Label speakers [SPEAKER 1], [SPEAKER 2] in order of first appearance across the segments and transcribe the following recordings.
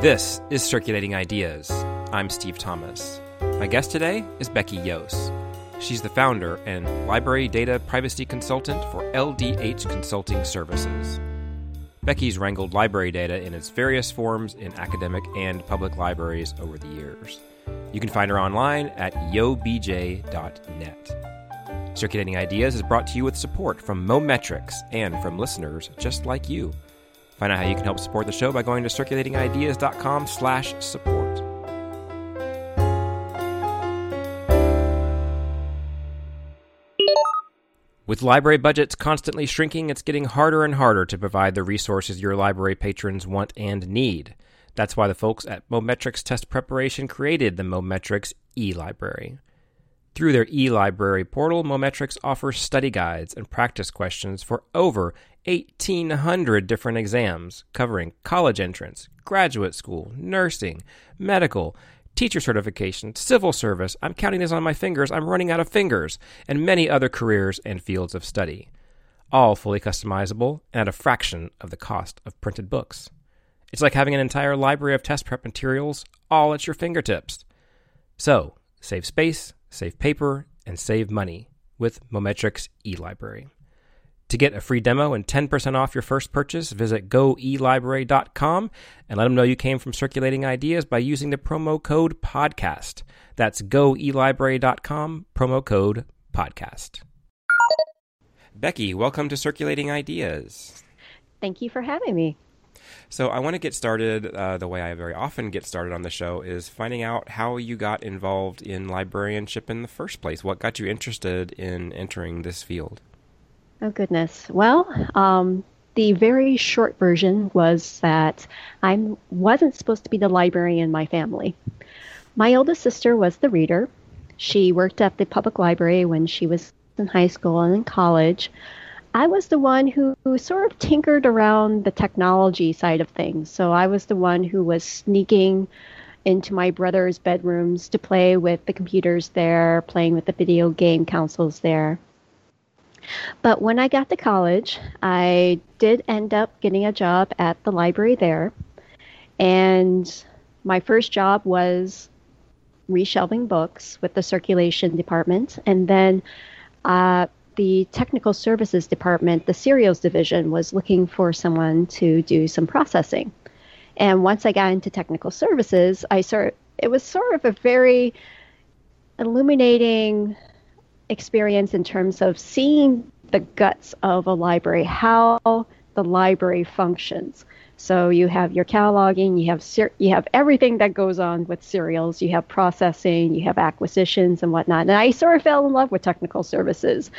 [SPEAKER 1] This is Circulating Ideas. I'm Steve Thomas. My guest today is Becky Yoose. She's the founder and library data privacy consultant for LDH Consulting Services. Becky's wrangled library data in its various forms in academic and public libraries over the years. You can find her online at yobj.net. Circulating Ideas is brought to you with support from Mometrix and from listeners just like you. Find out how you can help support the show by going to circulatingideas.com slash support. With library budgets constantly shrinking, it's getting harder and harder to provide the resources your library patrons want and need. That's why the folks at Mometrix Test Preparation created the Mometrix e-library. Through their e-library portal, Mometrix offers study guides and practice questions for over 1,800 different exams covering college entrance, graduate school, nursing, medical, teacher certification, civil service. I'm counting this on my fingers. I'm running out of fingers, and many other careers and fields of study. All fully customizable and at a fraction of the cost of printed books. It's like having an entire library of test prep materials all at your fingertips. So, save space, save paper, and save money with Mometrix eLibrary. To get a free demo and 10% off your first purchase, visit goelibrary.com and let them know you came from Circulating Ideas by using the promo code PODCAST. That's goelibrary.com, promo code PODCAST. Becky, welcome to Circulating Ideas.
[SPEAKER 2] Thank you for having me.
[SPEAKER 1] So, I want to get started uh, the way I very often get started on the show is finding out how you got involved in librarianship in the first place. What got you interested in entering this field?
[SPEAKER 2] Oh, goodness. Well, um, the very short version was that I wasn't supposed to be the librarian in my family. My oldest sister was the reader. She worked at the public library when she was in high school and in college. I was the one who, who sort of tinkered around the technology side of things. So I was the one who was sneaking into my brother's bedrooms to play with the computers there, playing with the video game consoles there. But when I got to college, I did end up getting a job at the library there. And my first job was reshelving books with the circulation department. And then uh, the technical services department, the serials division, was looking for someone to do some processing. And once I got into technical services, I sort it was sort of a very illuminating experience in terms of seeing the guts of a library, how the library functions. So you have your cataloging, you have ser- you have everything that goes on with serials, you have processing, you have acquisitions and whatnot. And I sort of fell in love with technical services,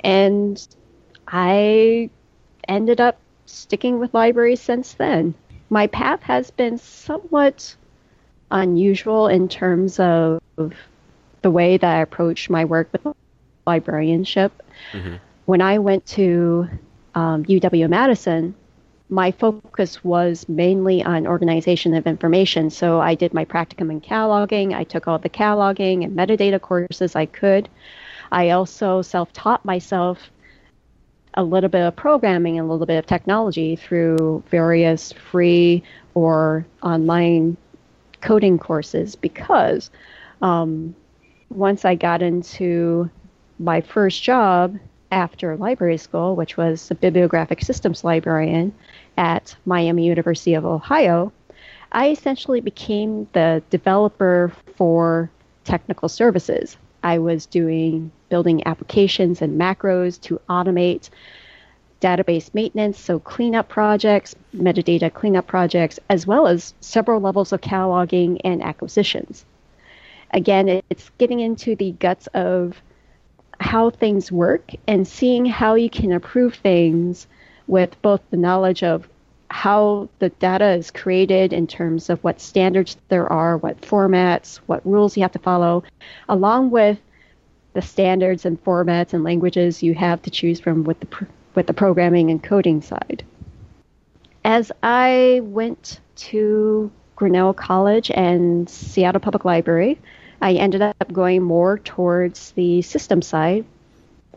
[SPEAKER 2] and I ended up sticking with libraries since then. My path has been somewhat unusual in terms of the way that I approach my work with librarianship. Mm-hmm. When I went to um, UW Madison, my focus was mainly on organization of information. So I did my practicum in cataloging. I took all the cataloging and metadata courses I could. I also self taught myself a little bit of programming and a little bit of technology through various free or online coding courses because um, once I got into my first job after library school, which was a bibliographic systems librarian at Miami University of Ohio, I essentially became the developer for technical services. I was doing building applications and macros to automate database maintenance, so cleanup projects, metadata cleanup projects, as well as several levels of cataloging and acquisitions. Again, it's getting into the guts of how things work and seeing how you can improve things with both the knowledge of how the data is created in terms of what standards there are, what formats, what rules you have to follow, along with the standards and formats and languages you have to choose from with the with the programming and coding side. As I went to Grinnell College and Seattle Public Library, I ended up going more towards the system side,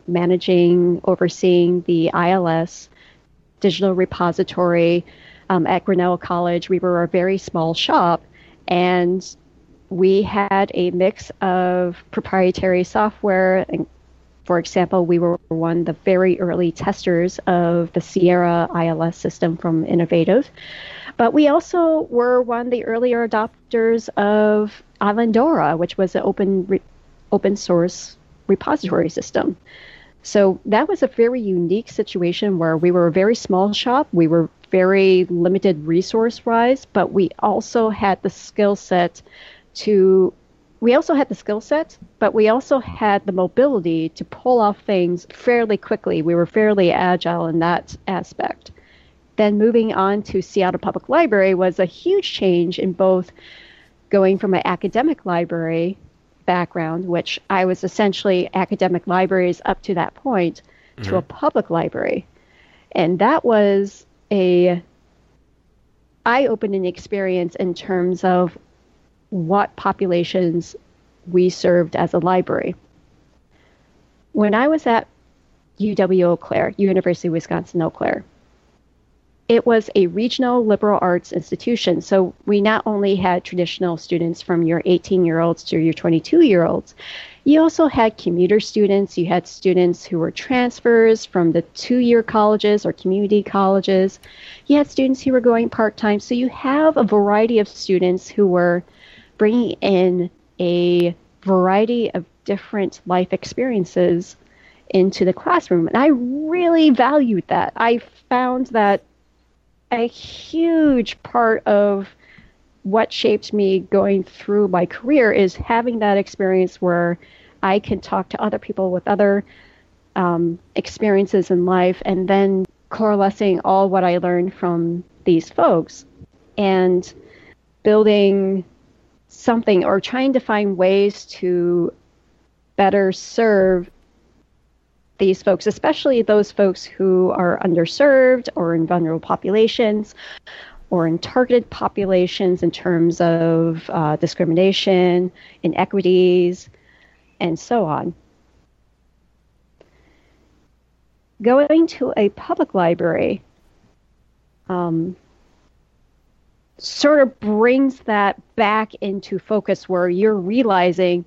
[SPEAKER 2] managing, overseeing the ILS, digital repository, um, at Grinnell College, we were a very small shop, and we had a mix of proprietary software. And for example, we were one of the very early testers of the Sierra ILS system from Innovative. But we also were one of the earlier adopters of Islandora, which was an open re- open source repository system. So that was a very unique situation where we were a very small shop. We were very limited resource wise, but we also had the skill set to we also had the skill set, but we also had the mobility to pull off things fairly quickly. We were fairly agile in that aspect. Then moving on to Seattle Public Library was a huge change in both going from an academic library background, which I was essentially academic libraries up to that point, mm-hmm. to a public library. And that was a eye-opening experience in terms of what populations we served as a library. When I was at UW Eau Claire, University of Wisconsin Eau Claire, it was a regional liberal arts institution. So we not only had traditional students from your 18 year olds to your 22 year olds, you also had commuter students. You had students who were transfers from the two year colleges or community colleges. You had students who were going part time. So you have a variety of students who were bringing in a variety of different life experiences into the classroom. And I really valued that. I found that a huge part of what shaped me going through my career is having that experience where I can talk to other people with other um, experiences in life and then coalescing all what I learned from these folks and building something or trying to find ways to better serve these folks, especially those folks who are underserved or in vulnerable populations or in targeted populations in terms of uh, discrimination, inequities, and so on. Going to a public library um, sort of brings that back into focus where you're realizing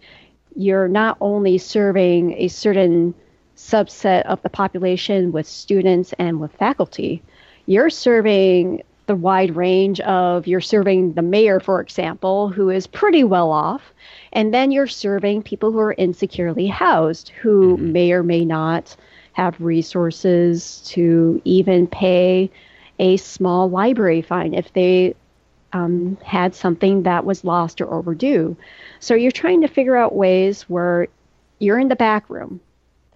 [SPEAKER 2] you're not only serving a certain subset of the population with students and with faculty. You're serving the wide range of you're serving the mayor, for example, who is pretty well off, and then you're serving people who are insecurely housed, who mm-hmm. may or may not have resources to even pay a small library fine if they um, had something that was lost or overdue. So you're trying to figure out ways where you're in the back room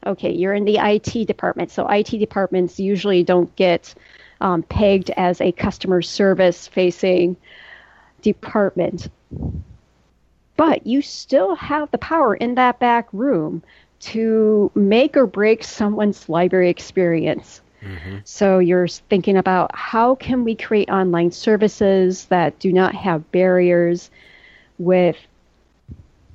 [SPEAKER 2] okay, you're in the IT department. So IT departments usually don't get um, pegged as a customer service facing department. But you still have the power in that back room to make or break someone's library experience. Mm-hmm. So you're thinking about how can we create online services that do not have barriers with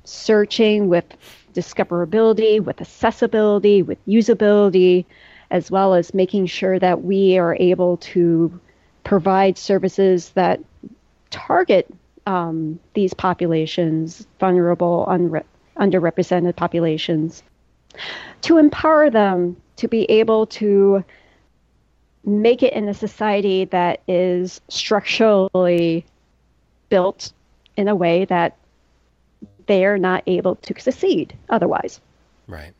[SPEAKER 2] searching, with discoverability, with accessibility, with usability, as well as making sure that we are able to provide services that target um, these populations, vulnerable, unre- underrepresented populations, to empower them to be able to make it in a society that is structurally built in a way that they're not able to succeed otherwise.
[SPEAKER 1] Right.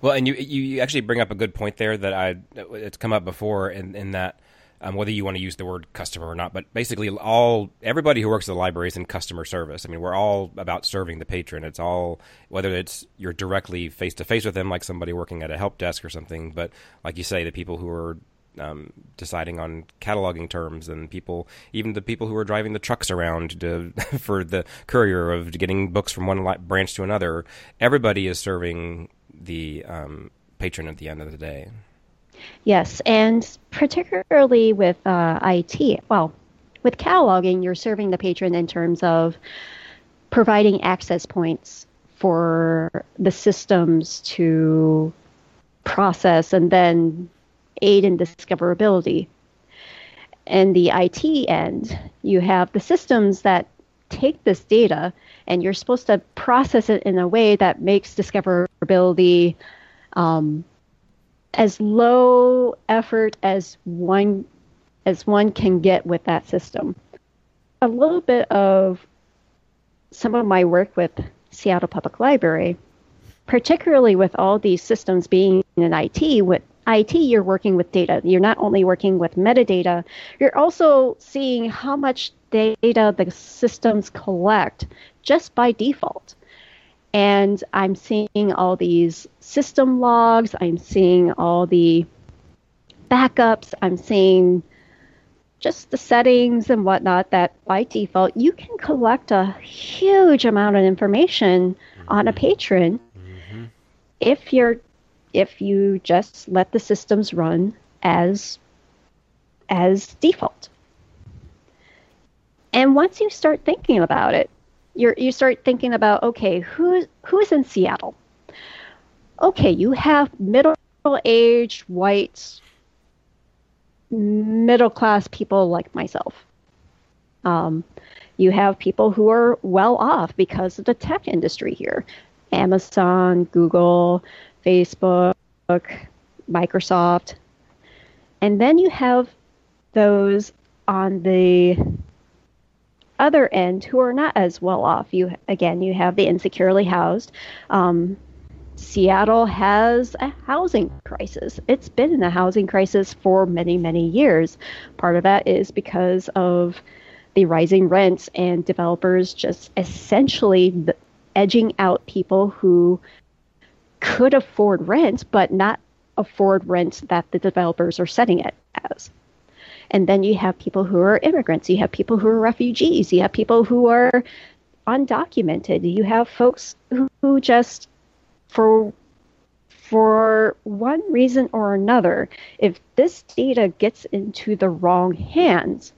[SPEAKER 1] Well, and you you actually bring up a good point there that I it's come up before in in that um, whether you want to use the word customer or not, but basically all everybody who works at the library is in customer service. I mean, we're all about serving the patron. It's all whether it's you're directly face to face with them, like somebody working at a help desk or something, but like you say, the people who are um, deciding on cataloging terms and people, even the people who are driving the trucks around to, for the courier of getting books from one branch to another. Everybody is serving the um, patron at the end of the day.
[SPEAKER 2] Yes, and particularly with uh, IT, well, with cataloging, you're serving the patron in terms of providing access points for the systems to process and then aid in discoverability. and the IT end, you have the systems that take this data and you're supposed to process it in a way that makes discoverability um, as low effort as one as one can get with that system. A little bit of some of my work with Seattle Public Library, particularly with all these systems being in IT, with IT, you're working with data. You're not only working with metadata, you're also seeing how much data the systems collect just by default. And I'm seeing all these system logs, I'm seeing all the backups, I'm seeing just the settings and whatnot that by default you can collect a huge amount of information mm-hmm. on a mm-hmm. patron mm-hmm. if you're if you just let the systems run as as default. And once you start thinking about it, you you start thinking about okay, who who's in Seattle? Okay, you have middle-aged white middle class people like myself. Um, you have people who are well off because of the tech industry here Amazon, Google, Facebook, Microsoft. And then you have those on the other end who are not as well off. You again, you have the insecurely housed. Um, Seattle has a housing crisis. It's been in a housing crisis for many, many years. Part of that is because of the rising rents and developers just essentially edging out people who could afford rent, but not afford rent that the developers are setting it as. And then you have people who are immigrants, you have people who are refugees, you have people who are undocumented, you have folks who, who just for for one reason or another, if this data gets into the wrong hands,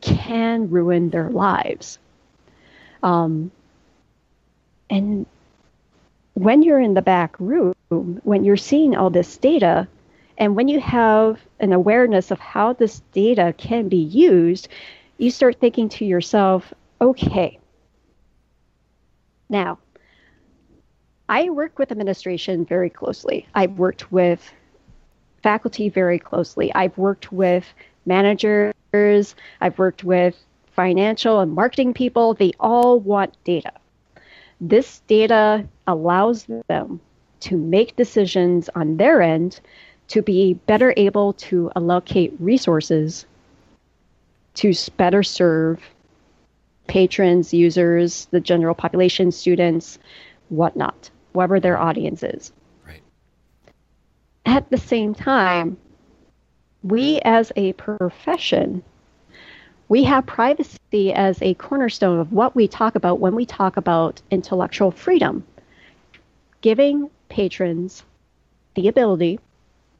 [SPEAKER 2] can ruin their lives. Um, and when you're in the back room, when you're seeing all this data, and when you have an awareness of how this data can be used, you start thinking to yourself, okay, now I work with administration very closely. I've worked with faculty very closely. I've worked with managers. I've worked with financial and marketing people. They all want data. This data allows them to make decisions on their end to be better able to allocate resources to better serve patrons, users, the general population, students, whatnot whoever their audience is.
[SPEAKER 1] Right.
[SPEAKER 2] At the same time, we as a profession, we have privacy as a cornerstone of what we talk about when we talk about intellectual freedom, giving patrons the ability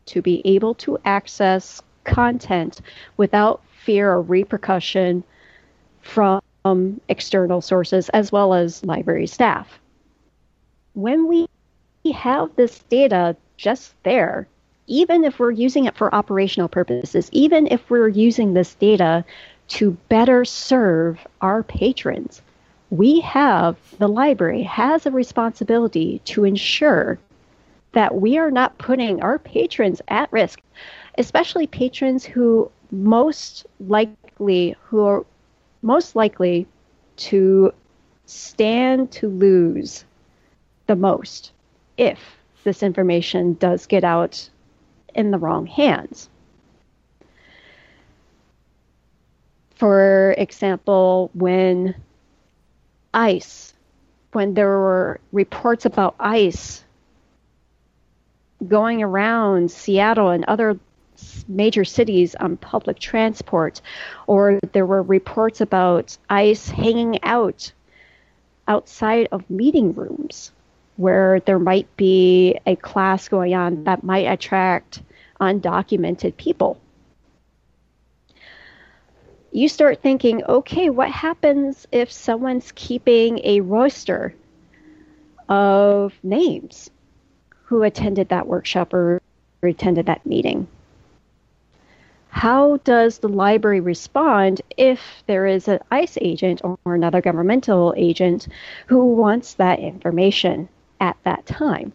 [SPEAKER 2] to be able to access content without fear or repercussion from external sources as well as library staff. When we have this data just there, even if we're using it for operational purposes, even if we're using this data to better serve our patrons, we have, the library has a responsibility to ensure that we are not putting our patrons at risk, especially patrons who most likely, who are most likely to stand to lose the most if this information does get out in the wrong hands. For example, when ICE, when there were reports about ICE going around Seattle and other major cities on public transport, or there were reports about ICE hanging out outside of meeting rooms where there might be a class going on that might attract undocumented people. You start thinking, okay, what happens if someone's keeping a roster of names who attended that workshop or attended that meeting? how does the library respond if there is an ICE agent or another governmental agent who wants that information at that time?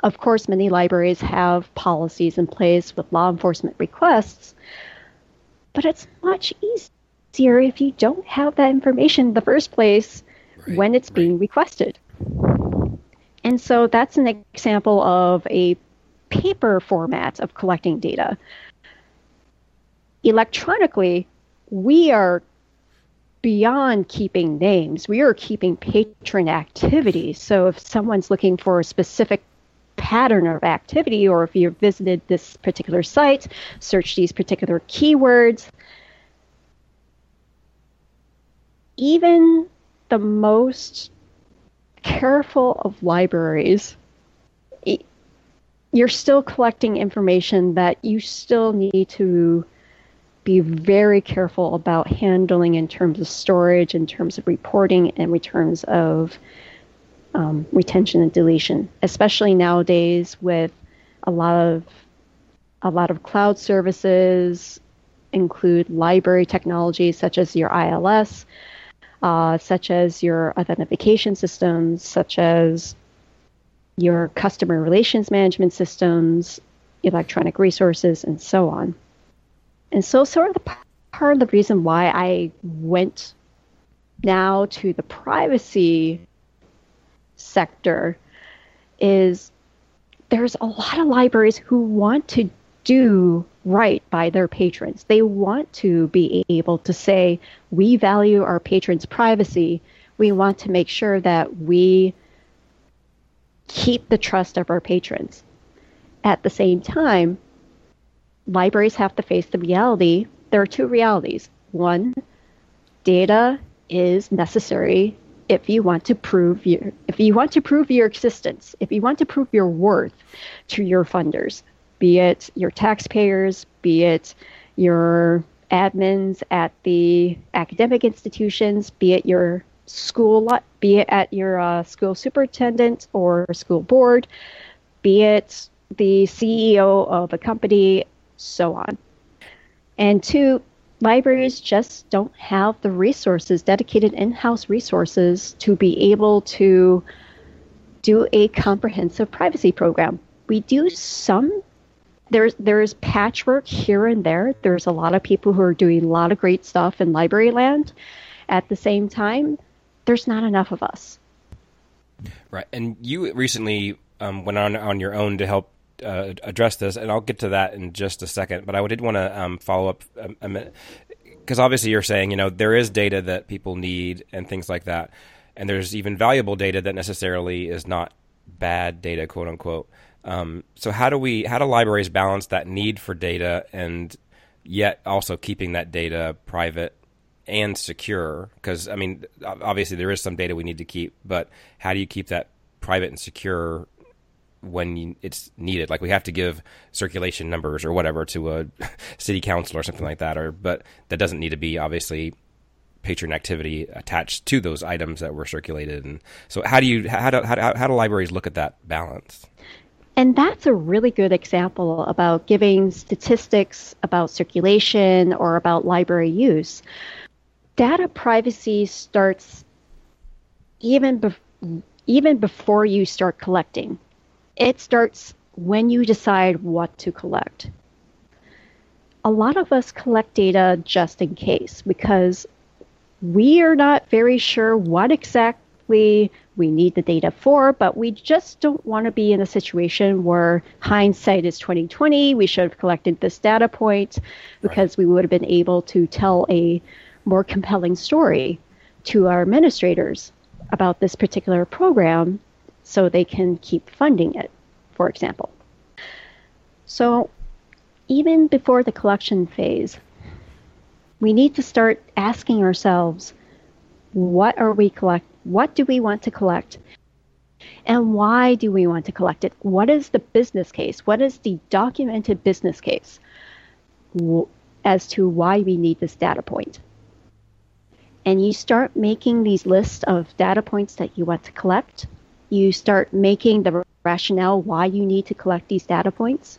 [SPEAKER 2] Of course, many libraries have policies in place with law enforcement requests, but it's much easier if you don't have that information in the first place right, when it's right. being requested. And so that's an example of a paper format of collecting data. Electronically, we are beyond keeping names. We are keeping patron activity. So if someone's looking for a specific pattern of activity, or if you've visited this particular site, search these particular keywords, even the most careful of libraries, you're still collecting information that you still need to be very careful about handling in terms of storage, in terms of reporting, and in terms of um, retention and deletion, especially nowadays with a lot of a lot of cloud services include library technologies such as your ILS, uh, such as your authentication systems, such as your customer relations management systems, electronic resources, and so on. And so, sort of the part of the reason why I went now to the privacy sector is there's a lot of libraries who want to do right by their patrons. They want to be able to say, we value our patrons' privacy. We want to make sure that we keep the trust of our patrons. At the same time, libraries have to face the reality. There are two realities. One, data is necessary if you want to prove your if you want to prove your existence, if you want to prove your worth to your funders, be it your taxpayers, be it your admins at the academic institutions, be it your school, be it at your uh, school superintendent or school board, be it the CEO of a company, so on. And two, libraries just don't have the resources, dedicated in house resources, to be able to do a comprehensive privacy program. We do some. There's there's patchwork here and there. There's a lot of people who are doing a lot of great stuff in library land. At the same time, there's not enough of us.
[SPEAKER 1] Right, and you recently um, went on on your own to help uh, address this, and I'll get to that in just a second. But I did want to um, follow up because obviously you're saying you know there is data that people need and things like that, and there's even valuable data that necessarily is not bad data, quote unquote. Um, so how do we how do libraries balance that need for data and yet also keeping that data private and secure? Because I mean, obviously there is some data we need to keep, but how do you keep that private and secure when you, it's needed. Like we have to give circulation numbers or whatever to a city council or something like that. Or but that doesn't need to be obviously patron activity attached to those items that were circulated. And so, how do you how do how do, how do libraries look at that balance?
[SPEAKER 2] And that's a really good example about giving statistics about circulation or about library use. Data privacy starts even bef- even before you start collecting it starts when you decide what to collect. A lot of us collect data just in case because we are not very sure what exactly we need the data for, but we just don't want to be in a situation where hindsight is 2020. We should have collected this data point because right. we would have been able to tell a more compelling story to our administrators about this particular program so they can keep funding it, for example. So even before the collection phase, we need to start asking ourselves, what are we collect? What do we want to collect? And why do we want to collect it? What is the business case? What is the documented business case as to why we need this data point? And you start making these lists of data points that you want to collect you start making the rationale why you need to collect these data points.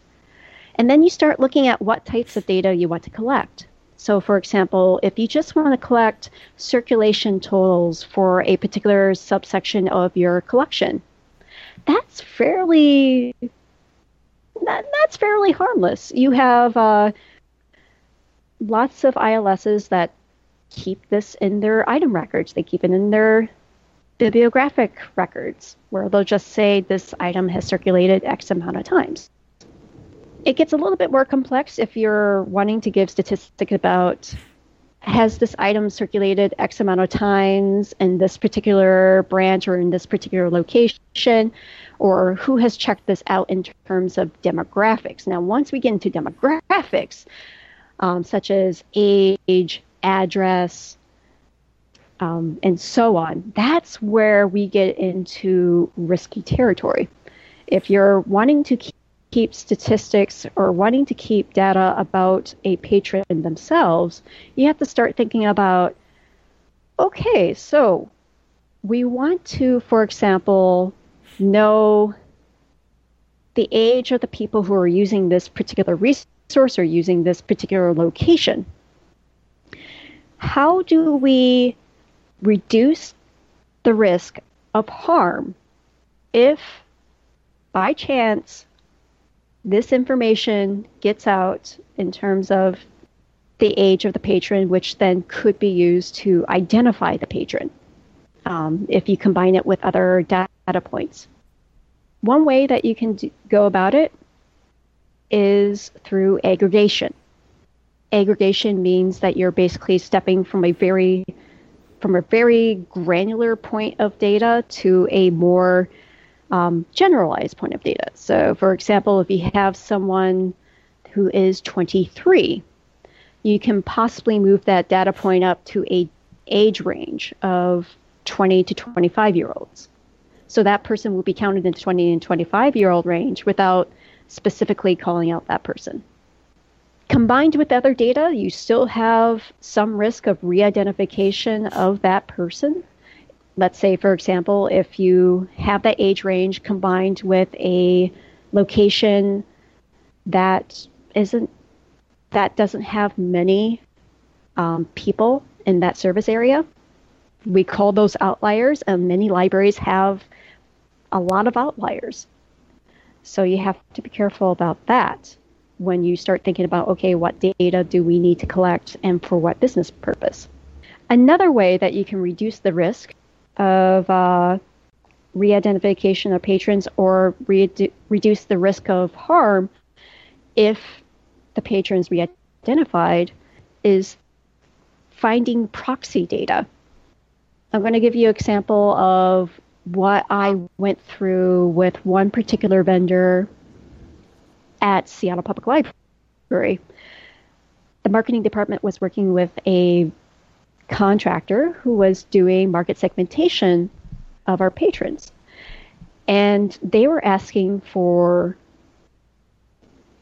[SPEAKER 2] And then you start looking at what types of data you want to collect. So, for example, if you just want to collect circulation totals for a particular subsection of your collection, that's fairly that, that's fairly harmless. You have uh, lots of ILSs that keep this in their item records. They keep it in their bibliographic records, where they'll just say this item has circulated X amount of times. It gets a little bit more complex if you're wanting to give statistics about has this item circulated X amount of times in this particular branch or in this particular location, or who has checked this out in terms of demographics. Now, once we get into demographics, um, such as age, address, um, and so on, that's where we get into risky territory. If you're wanting to keep statistics or wanting to keep data about a patron themselves, you have to start thinking about okay, so we want to, for example, know the age of the people who are using this particular resource or using this particular location. How do we reduce the risk of harm if by chance this information gets out in terms of the age of the patron, which then could be used to identify the patron um, if you combine it with other data points. One way that you can do, go about it is through aggregation. Aggregation means that you're basically stepping from a very from a very granular point of data to a more um, generalized point of data. So, for example, if you have someone who is 23, you can possibly move that data point up to a age range of 20 to 25 year olds. So that person will be counted in the 20 and 25 year old range without specifically calling out that person. Combined with other data, you still have some risk of re identification of that person let's say, for example, if you have that age range combined with a location that isn't that doesn't have many um, people in that service area, we call those outliers, and many libraries have a lot of outliers. So you have to be careful about that when you start thinking about okay, what data do we need to collect and for what business purpose? Another way that you can reduce the risk of uh, re-identification of patrons or re- reduce the risk of harm if the patrons re-identified is finding proxy data. I'm going to give you an example of what I went through with one particular vendor at Seattle Public Library. The marketing department was working with a contractor who was doing market segmentation of our patrons. And they were asking for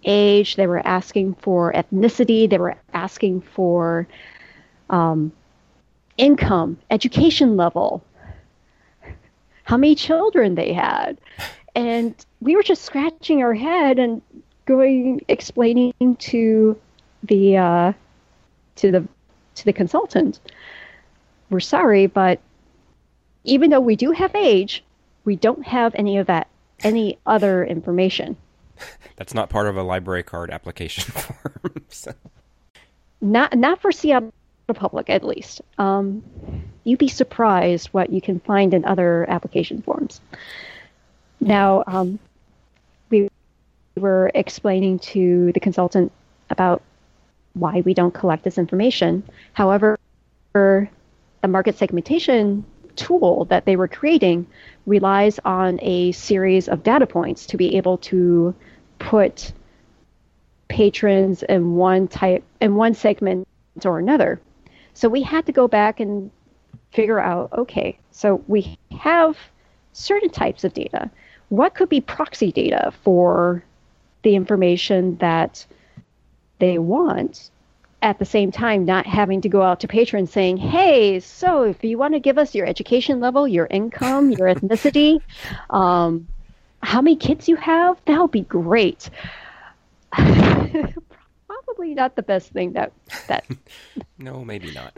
[SPEAKER 2] age, they were asking for ethnicity, they were asking for um, income, education level, how many children they had. And we were just scratching our head and going explaining to the uh, to the to the consultant we're sorry, but even though we do have age, we don't have any of that, any other information.
[SPEAKER 1] That's not part of a library card application form. so.
[SPEAKER 2] Not not for Seattle Public, at least. Um, you'd be surprised what you can find in other application forms. Now, um, we were explaining to the consultant about why we don't collect this information. However, the market segmentation tool that they were creating relies on a series of data points to be able to put patrons in one type in one segment or another. So we had to go back and figure out okay, so we have certain types of data. What could be proxy data for the information that they want at the same time not having to go out to patrons saying, "Hey, so if you want to give us your education level, your income, your ethnicity, um, how many kids you have, that would be great." probably not the best thing that that
[SPEAKER 1] no maybe not.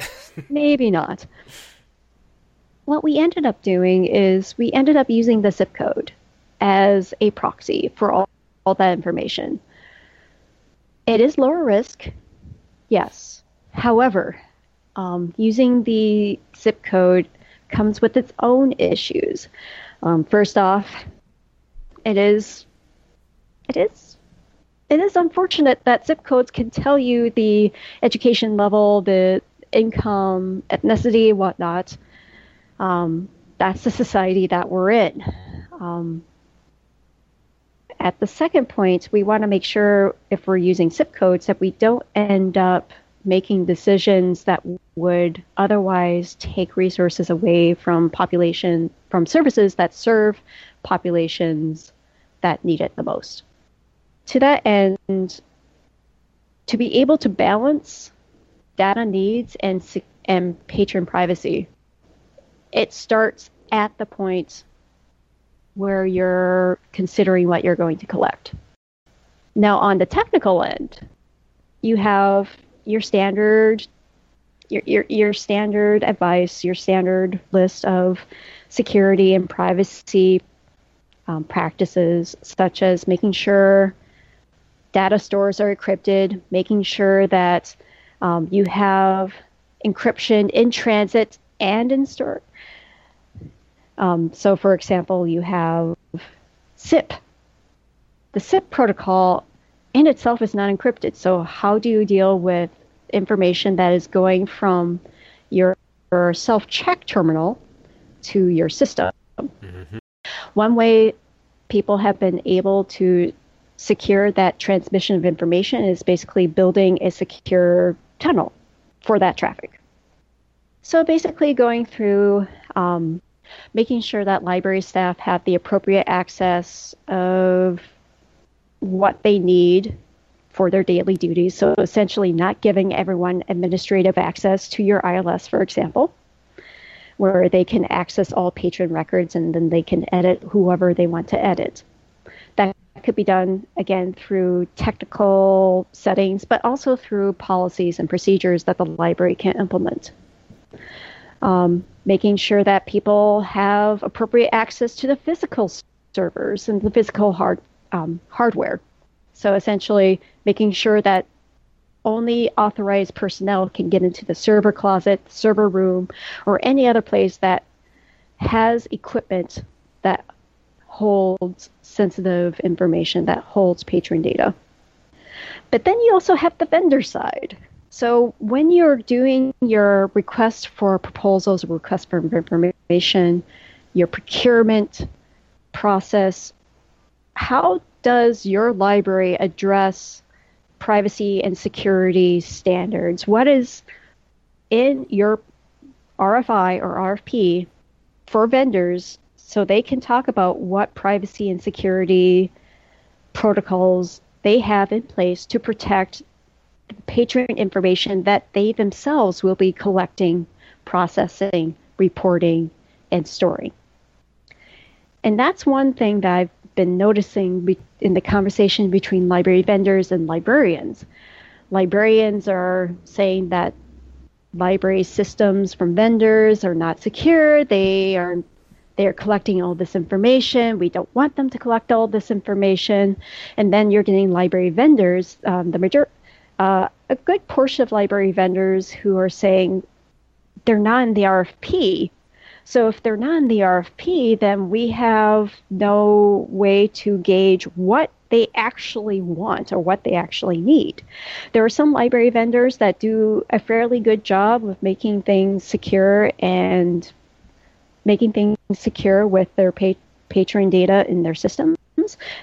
[SPEAKER 2] Maybe not. What we ended up doing is we ended up using the zip code as a proxy for all, all that information it is lower risk yes however um, using the zip code comes with its own issues um, first off it is it is it is unfortunate that zip codes can tell you the education level, the income, ethnicity, whatnot. Um, that's the society that we're in. Um, at the second point, we want to make sure if we're using zip codes that we don't end up making decisions that would otherwise take resources away from population from services that serve populations that need it the most. To that end, to be able to balance data needs and and patron privacy, it starts at the point where you're considering what you're going to collect. Now, on the technical end, you have your standard your, your, your standard advice, your standard list of security and privacy um, practices, such as making sure data stores are encrypted, making sure that um, you have encryption in transit and in store. Um, so, for example, you have SIP. The SIP protocol in itself is not encrypted. So, how do you deal with information that is going from your, your self check terminal to your system? Mm-hmm. One way people have been able to secure that transmission of information is basically building a secure tunnel for that traffic. So basically, going through um, making sure that library staff have the appropriate access of what they need for their daily duties. So essentially, not giving everyone administrative access to your ILS, for example, where they can access all patron records and then they can edit whoever they want to edit That could be done again through technical settings, but also through policies and procedures that the library can implement. Um, making sure that people have appropriate access to the physical servers and the physical hard, um, hardware. So essentially, making sure that only authorized personnel can get into the server closet, server room, or any other place that has equipment that holds sensitive information, that holds patron data. But then you also have the vendor side. So when you're doing your request for proposals, request for information, your procurement process, how does your library address privacy and security standards? What is in your RFI or RFP for vendors so they can talk about what privacy and security protocols they have in place to protect patron information that they themselves will be collecting, processing, reporting, and storing. And that's one thing that I've been noticing in the conversation between library vendors and librarians. Librarians are saying that library systems from vendors are not secure, they are they're collecting all this information. We don't want them to collect all this information. And then you're getting library vendors, um, the major, uh, a good portion of library vendors who are saying they're not in the RFP. So if they're not in the RFP, then we have no way to gauge what they actually want or what they actually need. There are some library vendors that do a fairly good job of making things secure and making things secure with their pa- patron data in their systems.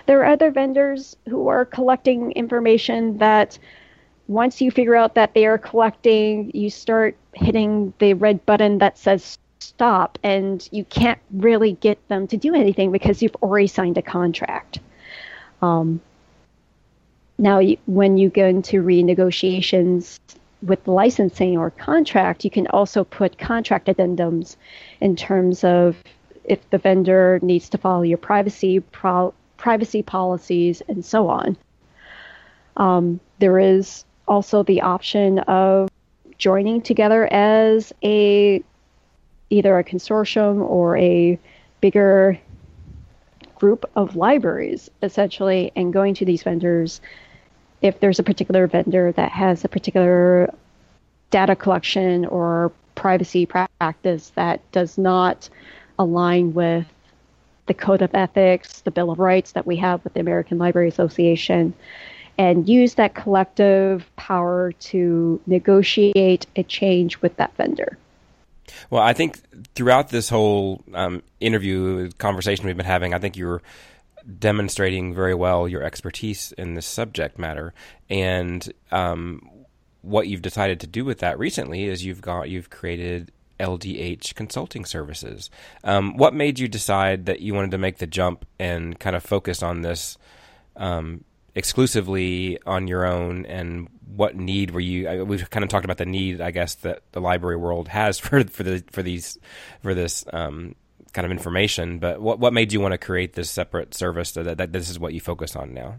[SPEAKER 2] There are other vendors who are collecting information that once you figure out that they are collecting, you start hitting the red button that says stop, and you can't really get them to do anything because you've already signed a contract. Um, now, when you go into renegotiations with licensing or contract, you can also put contract addendums in terms of if the vendor needs to follow your privacy pro- privacy policies and so on. Um, there is also the option of joining together as a either a consortium or a bigger group of libraries essentially and going to these vendors if there's a particular vendor that has a particular data collection or privacy practice that does not align with the code of ethics, the Bill of Rights that we have with the American Library Association, and use that collective power to negotiate a change with that vendor.
[SPEAKER 1] Well, I think throughout this whole um, interview conversation we've been having, I think you're demonstrating very well your expertise in this subject matter and um, what you've decided to do with that recently is you've got you've created LDH consulting services. Um, what made you decide that you wanted to make the jump and kind of focus on this um, exclusively on your own? And what need were you? We've kind of talked about the need, I guess, that the library world has for for the for these for this um, kind of information. But what what made you want to create this separate service that, that this is what you focus on now?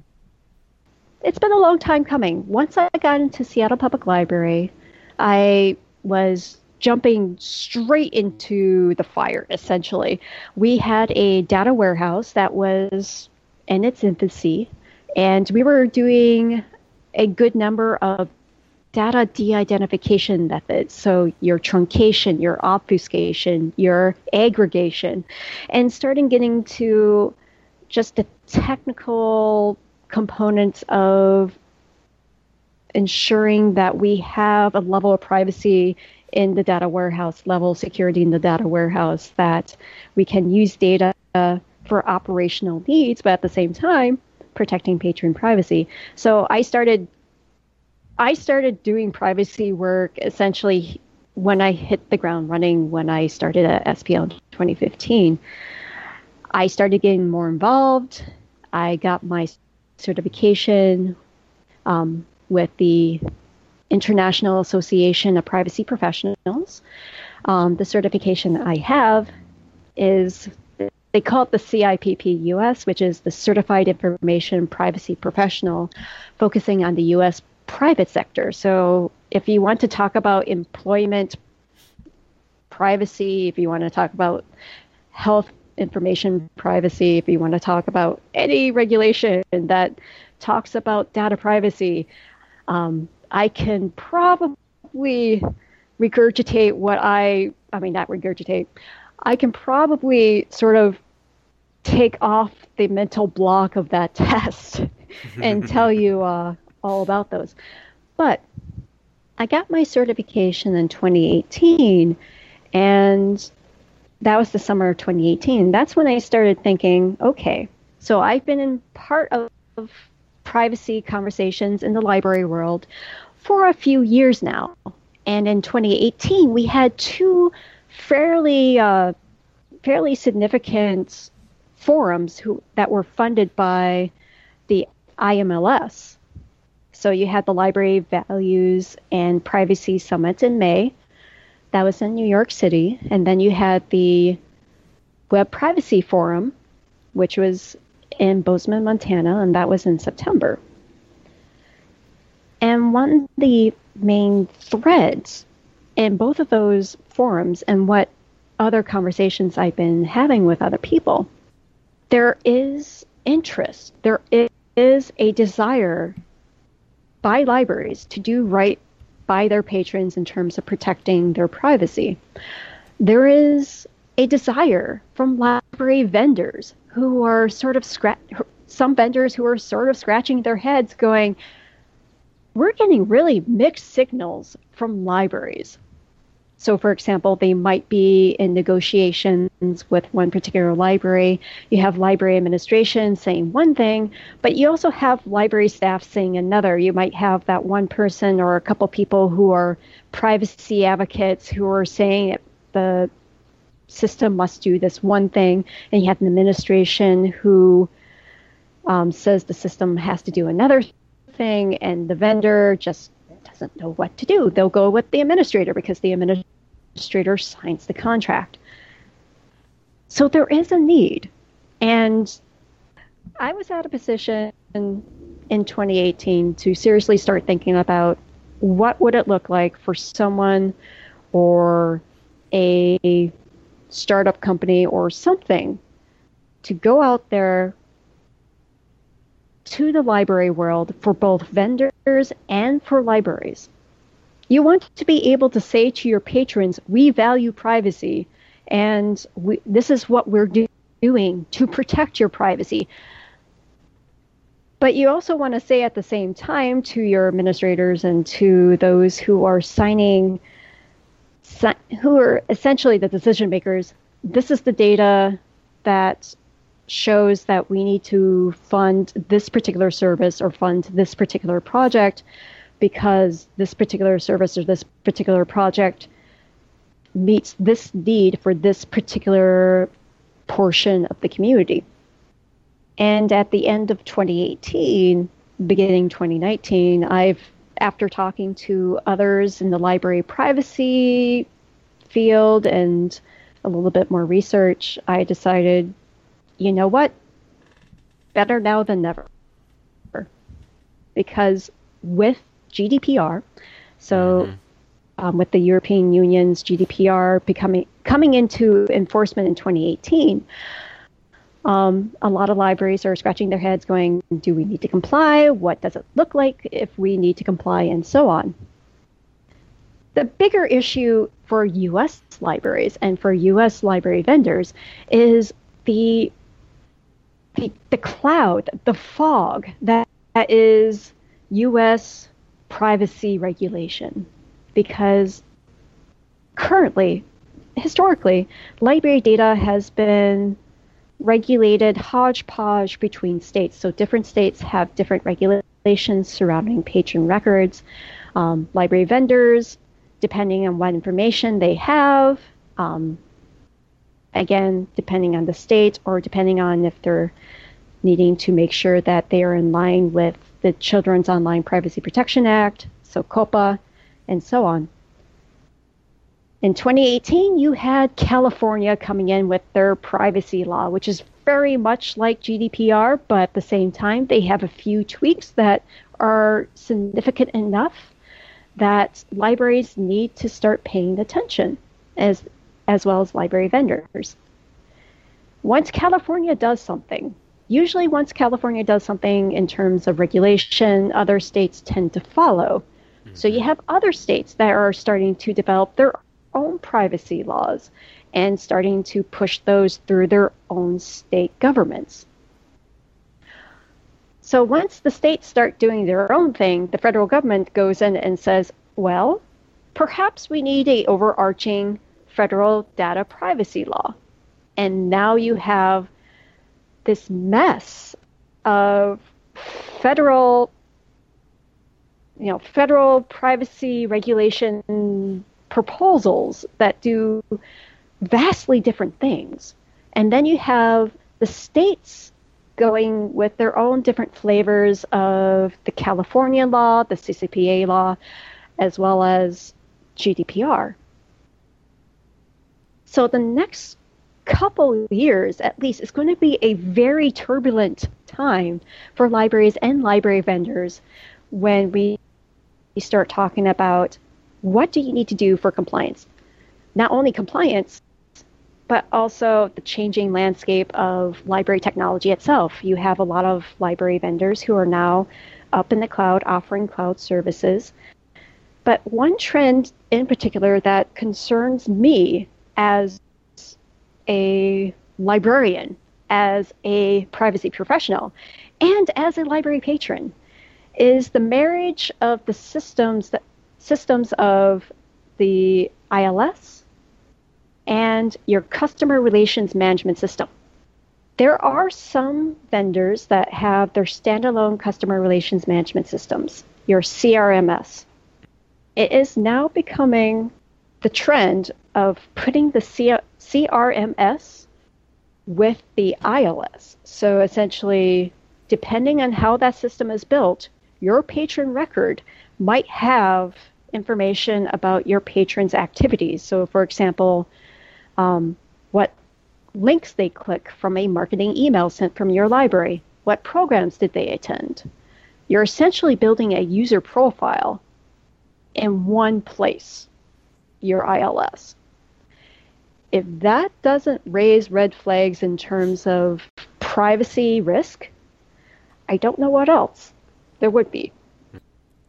[SPEAKER 2] It's been a long time coming. Once I got into Seattle Public Library, I was jumping straight into the fire, essentially. We had a data warehouse that was in its infancy, and we were doing a good number of data de-identification methods. So your truncation your obfuscation your aggregation and starting getting to just the technical components of ensuring that we have a level of privacy in the data warehouse, level security in the data warehouse, that we can use data for operational needs, but at the same time, protecting patron privacy. So I started I started doing privacy work essentially when I hit the ground running when I started at SPL in 2015. I started getting more involved. I got my certification um, with the International Association of Privacy Professionals. Um, the certification I have is they call it the CIPP US, which is the Certified Information Privacy Professional, focusing on the US private sector. So if you want to talk about employment privacy, if you want to talk about health information privacy, if you want to talk about any regulation that talks about data privacy, um, I can probably regurgitate what I, I mean, not regurgitate, I can probably sort of take off the mental block of that test and tell you uh, all about those. But I got my certification in 2018, and that was the summer of 2018. That's when I started thinking, okay, so I've been in part of privacy conversations in the library world for a few years now. And in 2018, we had two fairly uh, fairly significant forums who that were funded by the IMLS. So you had the Library Values and Privacy Summit in May. That was in New York City. And then you had the Web Privacy Forum, which was in Bozeman, Montana, and that was in September. And one of the main threads in both of those forums and what other conversations I've been having with other people, there is interest, there is a desire by libraries to do right by their patrons in terms of protecting their privacy. There is a desire from library vendors who are sort of scratch some vendors who are sort of scratching their heads going we're getting really mixed signals from libraries so, for example, they might be in negotiations with one particular library. You have library administration saying one thing, but you also have library staff saying another. You might have that one person or a couple people who are privacy advocates who are saying the system must do this one thing, and you have an administration who um, says the system has to do another thing, and the vendor just doesn't know what to do. They'll go with the administrator because the administrator signs the contract. So there is a need. And I was at a position in 2018 to seriously start thinking about what would it look like for someone or a startup company or something to go out there to the library world for both vendors and for libraries. You want to be able to say to your patrons, we value privacy, and we, this is what we're do- doing to protect your privacy. But you also want to say at the same time to your administrators and to those who are signing, who are essentially the decision makers, this is the data that shows that we need to fund this particular service or fund this particular project because this particular service or this particular project meets this need for this particular portion of the community. And at the end of 2018, beginning 2019, I've, after talking to others in the library privacy field and a little bit more research, I decided you know what? Better now than never. Because with GDPR, so mm-hmm. um, with the European Union's GDPR becoming coming into enforcement in 2018, um, a lot of libraries are scratching their heads, going, "Do we need to comply? What does it look like if we need to comply?" and so on. The bigger issue for U.S. libraries and for U.S. library vendors is the the, the cloud, the fog that, that is U.S. privacy regulation. Because currently, historically, library data has been regulated hodgepodge between states. So different states have different regulations surrounding patron records. Um, library vendors, depending on what information they have, um, again, depending on the state or depending on if they're needing to make sure that they are in line with the Children's Online Privacy Protection Act, so COPPA, and so on. In 2018, you had California coming in with their privacy law, which is very much like GDPR, but at the same time, they have a few tweaks that are significant enough that libraries need to start paying attention as as well as library vendors. Once California does something, usually once California does something in terms of regulation, other states tend to follow. Mm-hmm. So you have other states that are starting to develop their own privacy laws and starting to push those through their own state governments. So once the states start doing their own thing, the federal government goes in and says, well, perhaps we need a overarching federal data privacy law. And now you have this mess of federal you know federal privacy regulation proposals that do vastly different things and then you have the states going with their own different flavors of the California law, the CCPA law, as well as GDPR. So the next couple years, at least, is going to be a very turbulent time for libraries and library vendors when we start talking about what do you need to do for compliance. Not only compliance, but also the changing landscape of library technology itself. You have a lot of library vendors who are now up in the cloud offering cloud services. But one trend in particular that concerns me as a librarian, as a privacy professional, and as a library patron is the marriage of the systems that systems of the ILS and your customer relations management system. There are some vendors that have their standalone customer relations management systems, your CRMS. It is now becoming the trend of putting the C- CRMS with the ILS. So essentially, depending on how that system is built, your patron record might have information about your patron's activities. So, for example, um, what links they click from a marketing email sent from your library, what programs did they attend, you're essentially building a user profile in one place, your ILS. If that doesn't raise red flags in terms of privacy risk, I don't know what else there would be.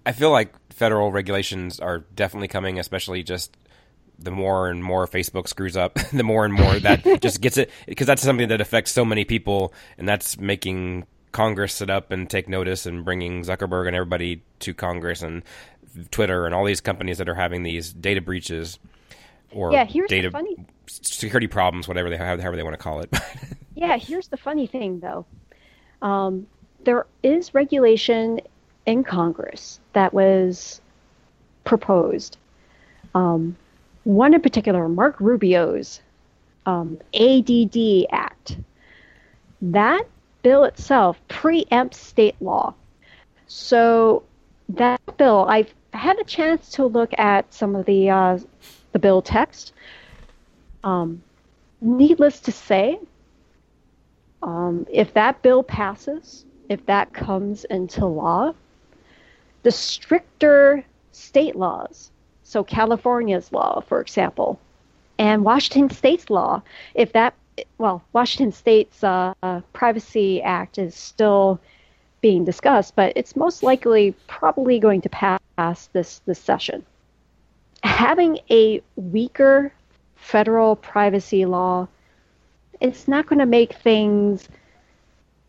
[SPEAKER 1] I feel like federal regulations are definitely coming, especially just the more and more Facebook screws up, the more and more that just gets it because that's something that affects so many people, and that's making Congress sit up and take notice and bringing Zuckerberg and everybody to Congress and Twitter and all these companies that are having these data breaches or
[SPEAKER 2] yeah, here's
[SPEAKER 1] data
[SPEAKER 2] funny...
[SPEAKER 1] security problems, whatever they have, however they want to call it.
[SPEAKER 2] yeah, here's the funny thing though. Um, there is regulation in Congress that was proposed. Um, one in particular, Marco Rubio's um, ADD Act. That bill itself preempts state law. So that bill, I've had a chance to look at some of the uh, the bill text. Um, needless to say, um, if that bill passes, if that comes into law, the stricter state laws, so California's law, for example, and Washington State's law, if that, well, Washington State's uh, Privacy Act is still being discussed, but it's most likely probably going to pass this, this session. Having a weaker federal privacy law, it's not going to make things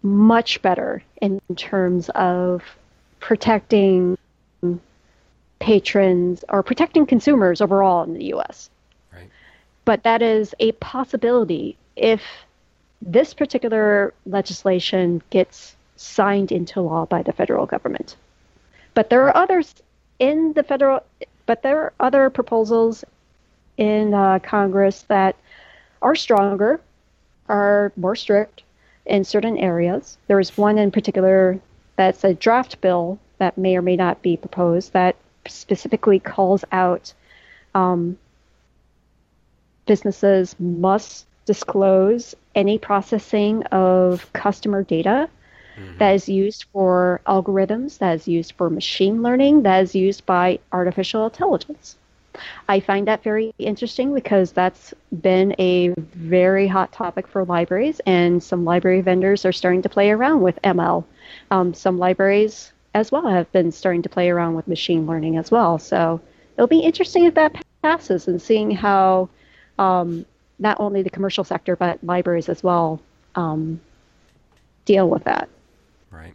[SPEAKER 2] much better in terms of protecting patrons or protecting consumers overall in the US.
[SPEAKER 1] Right.
[SPEAKER 2] But that is a possibility if this particular legislation gets signed into law by the federal government. But there are others in the federal, but there are other proposals in uh, Congress that are stronger, are more strict in certain areas. There is one in particular that's a draft bill that may or may not be proposed that specifically calls out um, businesses must disclose any processing of customer data mm-hmm. that is used for algorithms, that is used for machine learning, that is used by artificial intelligence. I find that very interesting because that's been a very hot topic for libraries, and some library vendors are starting to play around with ML. Um, some libraries as well have been starting to play around with machine learning as well. So it'll be interesting if that passes and seeing how um, not only the commercial sector but libraries as well um, deal with that.
[SPEAKER 1] Right.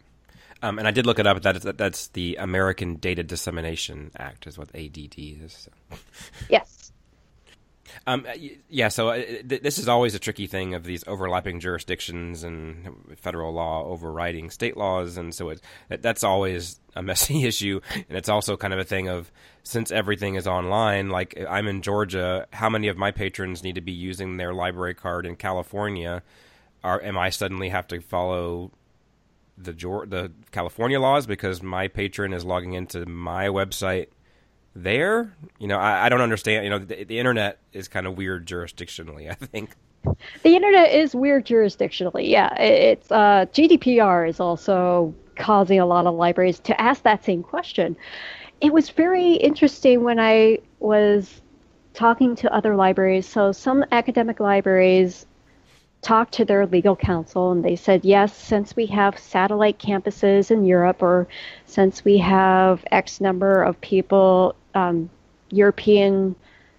[SPEAKER 1] Um, and I did look it up. That is, that, that's the American Data Dissemination Act, is what ADD is. So.
[SPEAKER 2] Yes.
[SPEAKER 1] Um, yeah, so uh, th- this is always a tricky thing of these overlapping jurisdictions and federal law overriding state laws, and so it, that's always a messy issue. And it's also kind of a thing of since everything is online, like I'm in Georgia, how many of my patrons need to be using their library card in California? Are am I suddenly have to follow the the California laws because my patron is logging into my website there. You know, I, I don't understand. You know, the, the, internet is kind of weird jurisdictionally. I think
[SPEAKER 2] the internet is weird jurisdictionally. Yeah, it's uh, GDPR is also causing a lot of libraries to ask that same question. It was very interesting when I was talking to other libraries. So some academic libraries talked to their legal counsel and they said, yes, since we have satellite campuses in Europe or since we have X number of people, um, European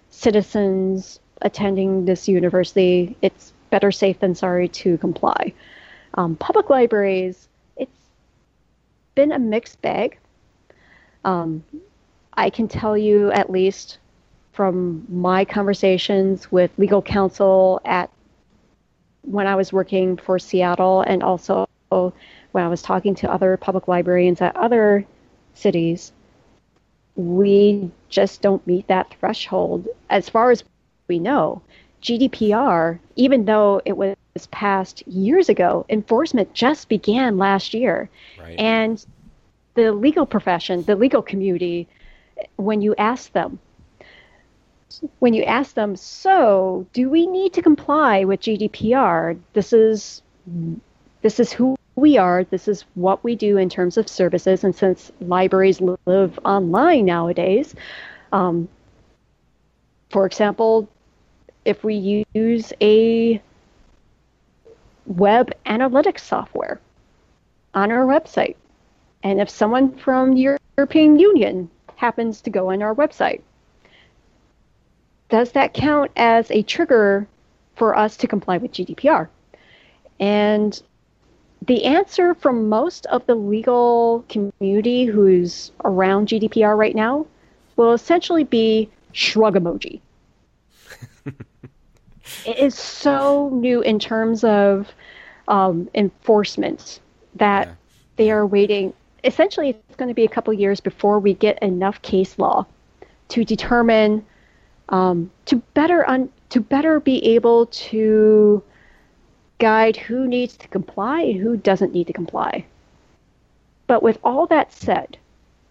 [SPEAKER 2] citizens attending this university, it's better safe than sorry to comply. Um, public libraries, it's been a mixed bag. Um, I can tell you at least from my conversations with legal counsel at when I was working for Seattle and also when I was talking to other public librarians at other cities, we just don't meet that threshold. As far as we know, GDPR, even though it was passed years ago, enforcement just began last year. Right. And the legal profession, the legal community, when you ask them, when you ask them, so do we need to comply with GDPR? This is this is who we are. This is what we do in terms of services. And since libraries live online nowadays, um, for example, if we use a web analytics software on our website, and if someone from the European Union happens to go on our website, does that count as a trigger for us to comply with GDPR? And the answer from most of the legal community who's around GDPR right now will essentially be shrug emoji. it is so new in terms of um, enforcement that yeah. they are waiting. Essentially, it's going to be a couple years before we get enough case law to determine um, to better un- to better be able to guide who needs to comply and who doesn't need to comply. But with all that said,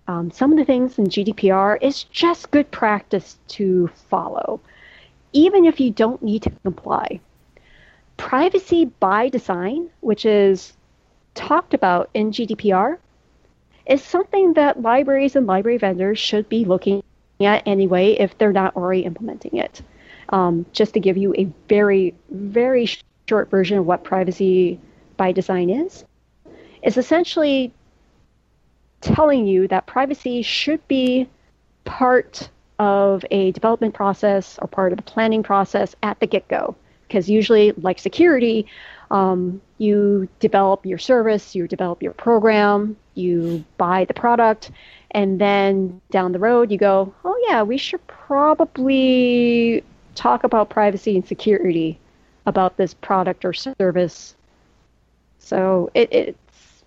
[SPEAKER 2] um, some of the things in GDPR is just good practice to follow, even if you don't need to comply. Privacy by design, which is talked about in GDPR, is something that libraries and library vendors should be looking at anyway if they're not already implementing it. Um, just to give you a very, very short version of what privacy by design is, is essentially telling you that privacy should be part of a development process or part of a planning process at the get go. Because usually, like security, um, you develop your service, you develop your program, you buy the product, and then down the road you go, oh, yeah, we should probably talk about privacy and security about this product or service. So it it's,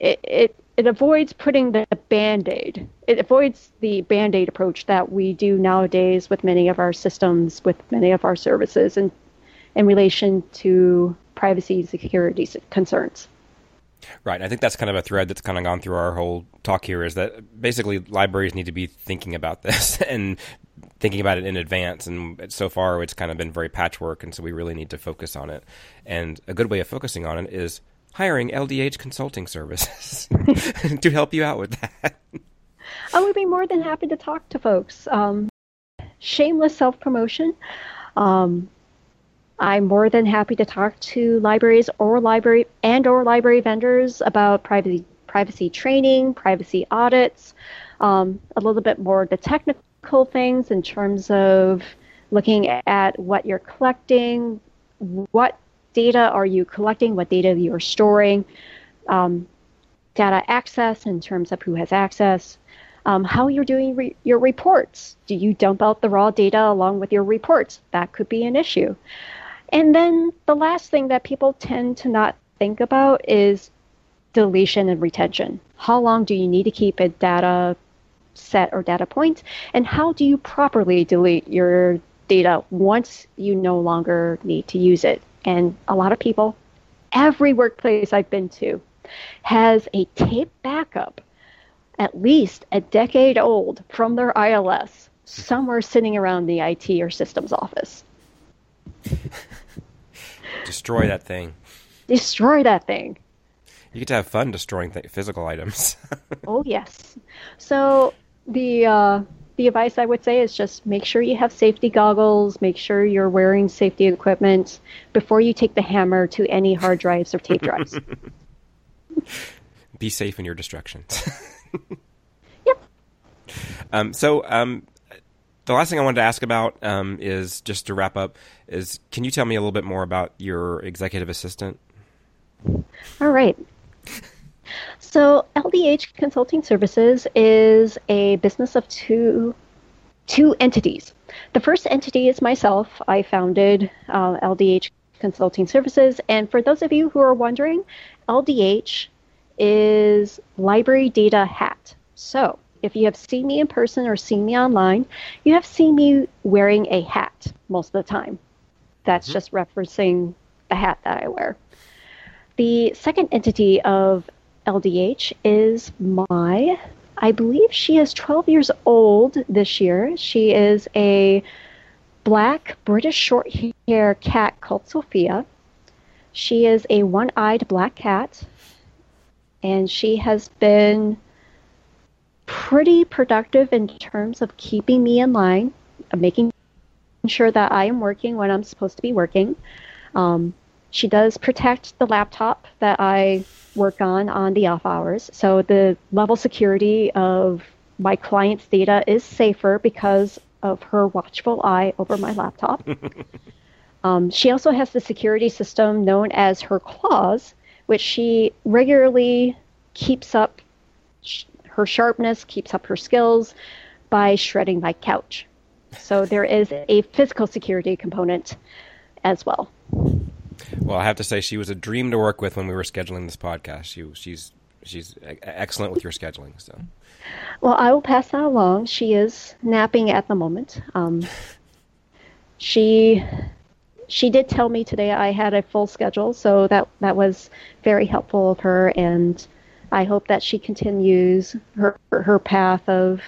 [SPEAKER 2] it it it avoids putting the band-aid. It avoids the band-aid approach that we do nowadays with many of our systems, with many of our services, and in relation to privacy and security concerns.
[SPEAKER 1] Right. I think that's kind of a thread that's kind of gone through our whole talk here is that basically libraries need to be thinking about this and thinking about it in advance. And so far, it's kind of been very patchwork. And so we really need to focus on it. And a good way of focusing on it is hiring LDH consulting services to help you out with that.
[SPEAKER 2] I would be more than happy to talk to folks. Um, shameless self promotion. Um, I'm more than happy to talk to libraries or library and or library vendors about privacy privacy training, privacy audits, um, a little bit more the technical things in terms of looking at what you're collecting, what data are you collecting, what data you're storing, um, data access in terms of who has access, um, how you're doing re- your reports. Do you dump out the raw data along with your reports? That could be an issue. And then the last thing that people tend to not think about is deletion and retention. How long do you need to keep a data set or data point? And how do you properly delete your data once you no longer need to use it? And a lot of people, every workplace I've been to, has a tape backup, at least a decade old, from their ILS somewhere sitting around the IT or systems office.
[SPEAKER 1] Destroy that thing.
[SPEAKER 2] Destroy that thing.
[SPEAKER 1] You get to have fun destroying th- physical items.
[SPEAKER 2] oh yes. So the uh, the advice I would say is just make sure you have safety goggles, make sure you're wearing safety equipment before you take the hammer to any hard drives or tape drives.
[SPEAKER 1] Be safe in your destructions.
[SPEAKER 2] yep.
[SPEAKER 1] Um, so um, the last thing I wanted to ask about um, is just to wrap up is can you tell me a little bit more about your executive assistant?
[SPEAKER 2] All right. So LDH Consulting Services is a business of two two entities. The first entity is myself. I founded uh, LDH Consulting Services, and for those of you who are wondering, LDH is Library Data Hat. So if you have seen me in person or seen me online, you have seen me wearing a hat most of the time. That's mm-hmm. just referencing the hat that I wear. The second entity of LDH is my, I believe she is 12 years old this year. She is a black British short hair cat called Sophia. She is a one eyed black cat, and she has been pretty productive in terms of keeping me in line, making sure that I am working when I'm supposed to be working. Um, she does protect the laptop that I work on on the off hours. So the level security of my client's data is safer because of her watchful eye over my laptop. um, she also has the security system known as her claws, which she regularly keeps up her sharpness, keeps up her skills by shredding my couch. So there is a physical security component as well.
[SPEAKER 1] Well, I have to say she was a dream to work with when we were scheduling this podcast. She, she's she's excellent with your scheduling. So,
[SPEAKER 2] well, I will pass that along. She is napping at the moment. Um, she she did tell me today I had a full schedule, so that that was very helpful of her, and I hope that she continues her her path of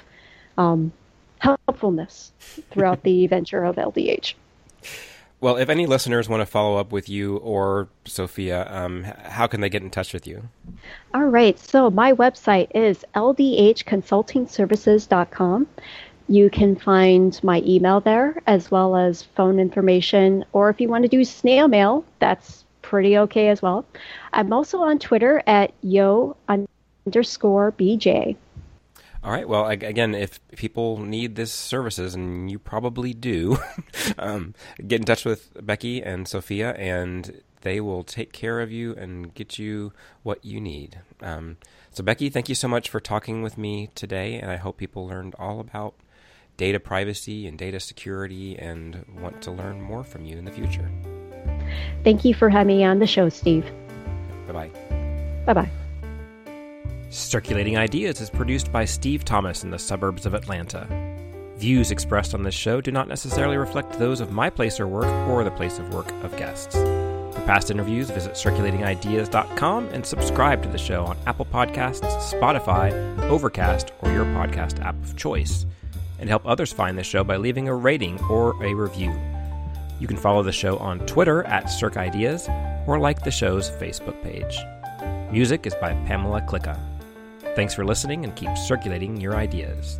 [SPEAKER 2] um, helpfulness throughout the venture of LDH.
[SPEAKER 1] Well, if any listeners want to follow up with you or Sophia, um, how can they get in touch with you?
[SPEAKER 2] All right. So my website is ldhconsultingservices.com. You can find my email there as well as phone information. Or if you want to do snail mail, that's pretty okay as well. I'm also on Twitter at yo underscore bj.
[SPEAKER 1] All right. Well, again, if people need this services, and you probably do, um, get in touch with Becky and Sophia, and they will take care of you and get you what you need. Um, so, Becky, thank you so much for talking with me today, and I hope people learned all about data privacy and data security and want to learn more from you in the future.
[SPEAKER 2] Thank you for having me on the show, Steve.
[SPEAKER 1] Bye bye.
[SPEAKER 2] Bye bye.
[SPEAKER 1] Circulating Ideas is produced by Steve Thomas in the suburbs of Atlanta. Views expressed on this show do not necessarily reflect those of my place or work or the place of work of guests. For past interviews, visit circulatingideas.com and subscribe to the show on Apple Podcasts, Spotify, Overcast, or your podcast app of choice. And help others find the show by leaving a rating or a review. You can follow the show on Twitter at CircIdeas or like the show's Facebook page. Music is by Pamela Klicka. Thanks for listening and keep circulating your ideas.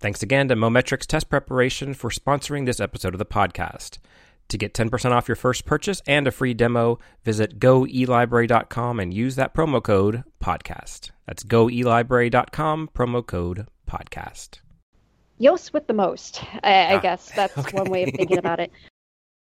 [SPEAKER 1] Thanks again to Mometrix Test Preparation for sponsoring this episode of the podcast. To get 10% off your first purchase and a free demo, visit goelibrary.com and use that promo code podcast. That's goelibrary.com, promo code podcast.
[SPEAKER 2] Yoose with the most. I, I guess that's okay. one way of thinking about it.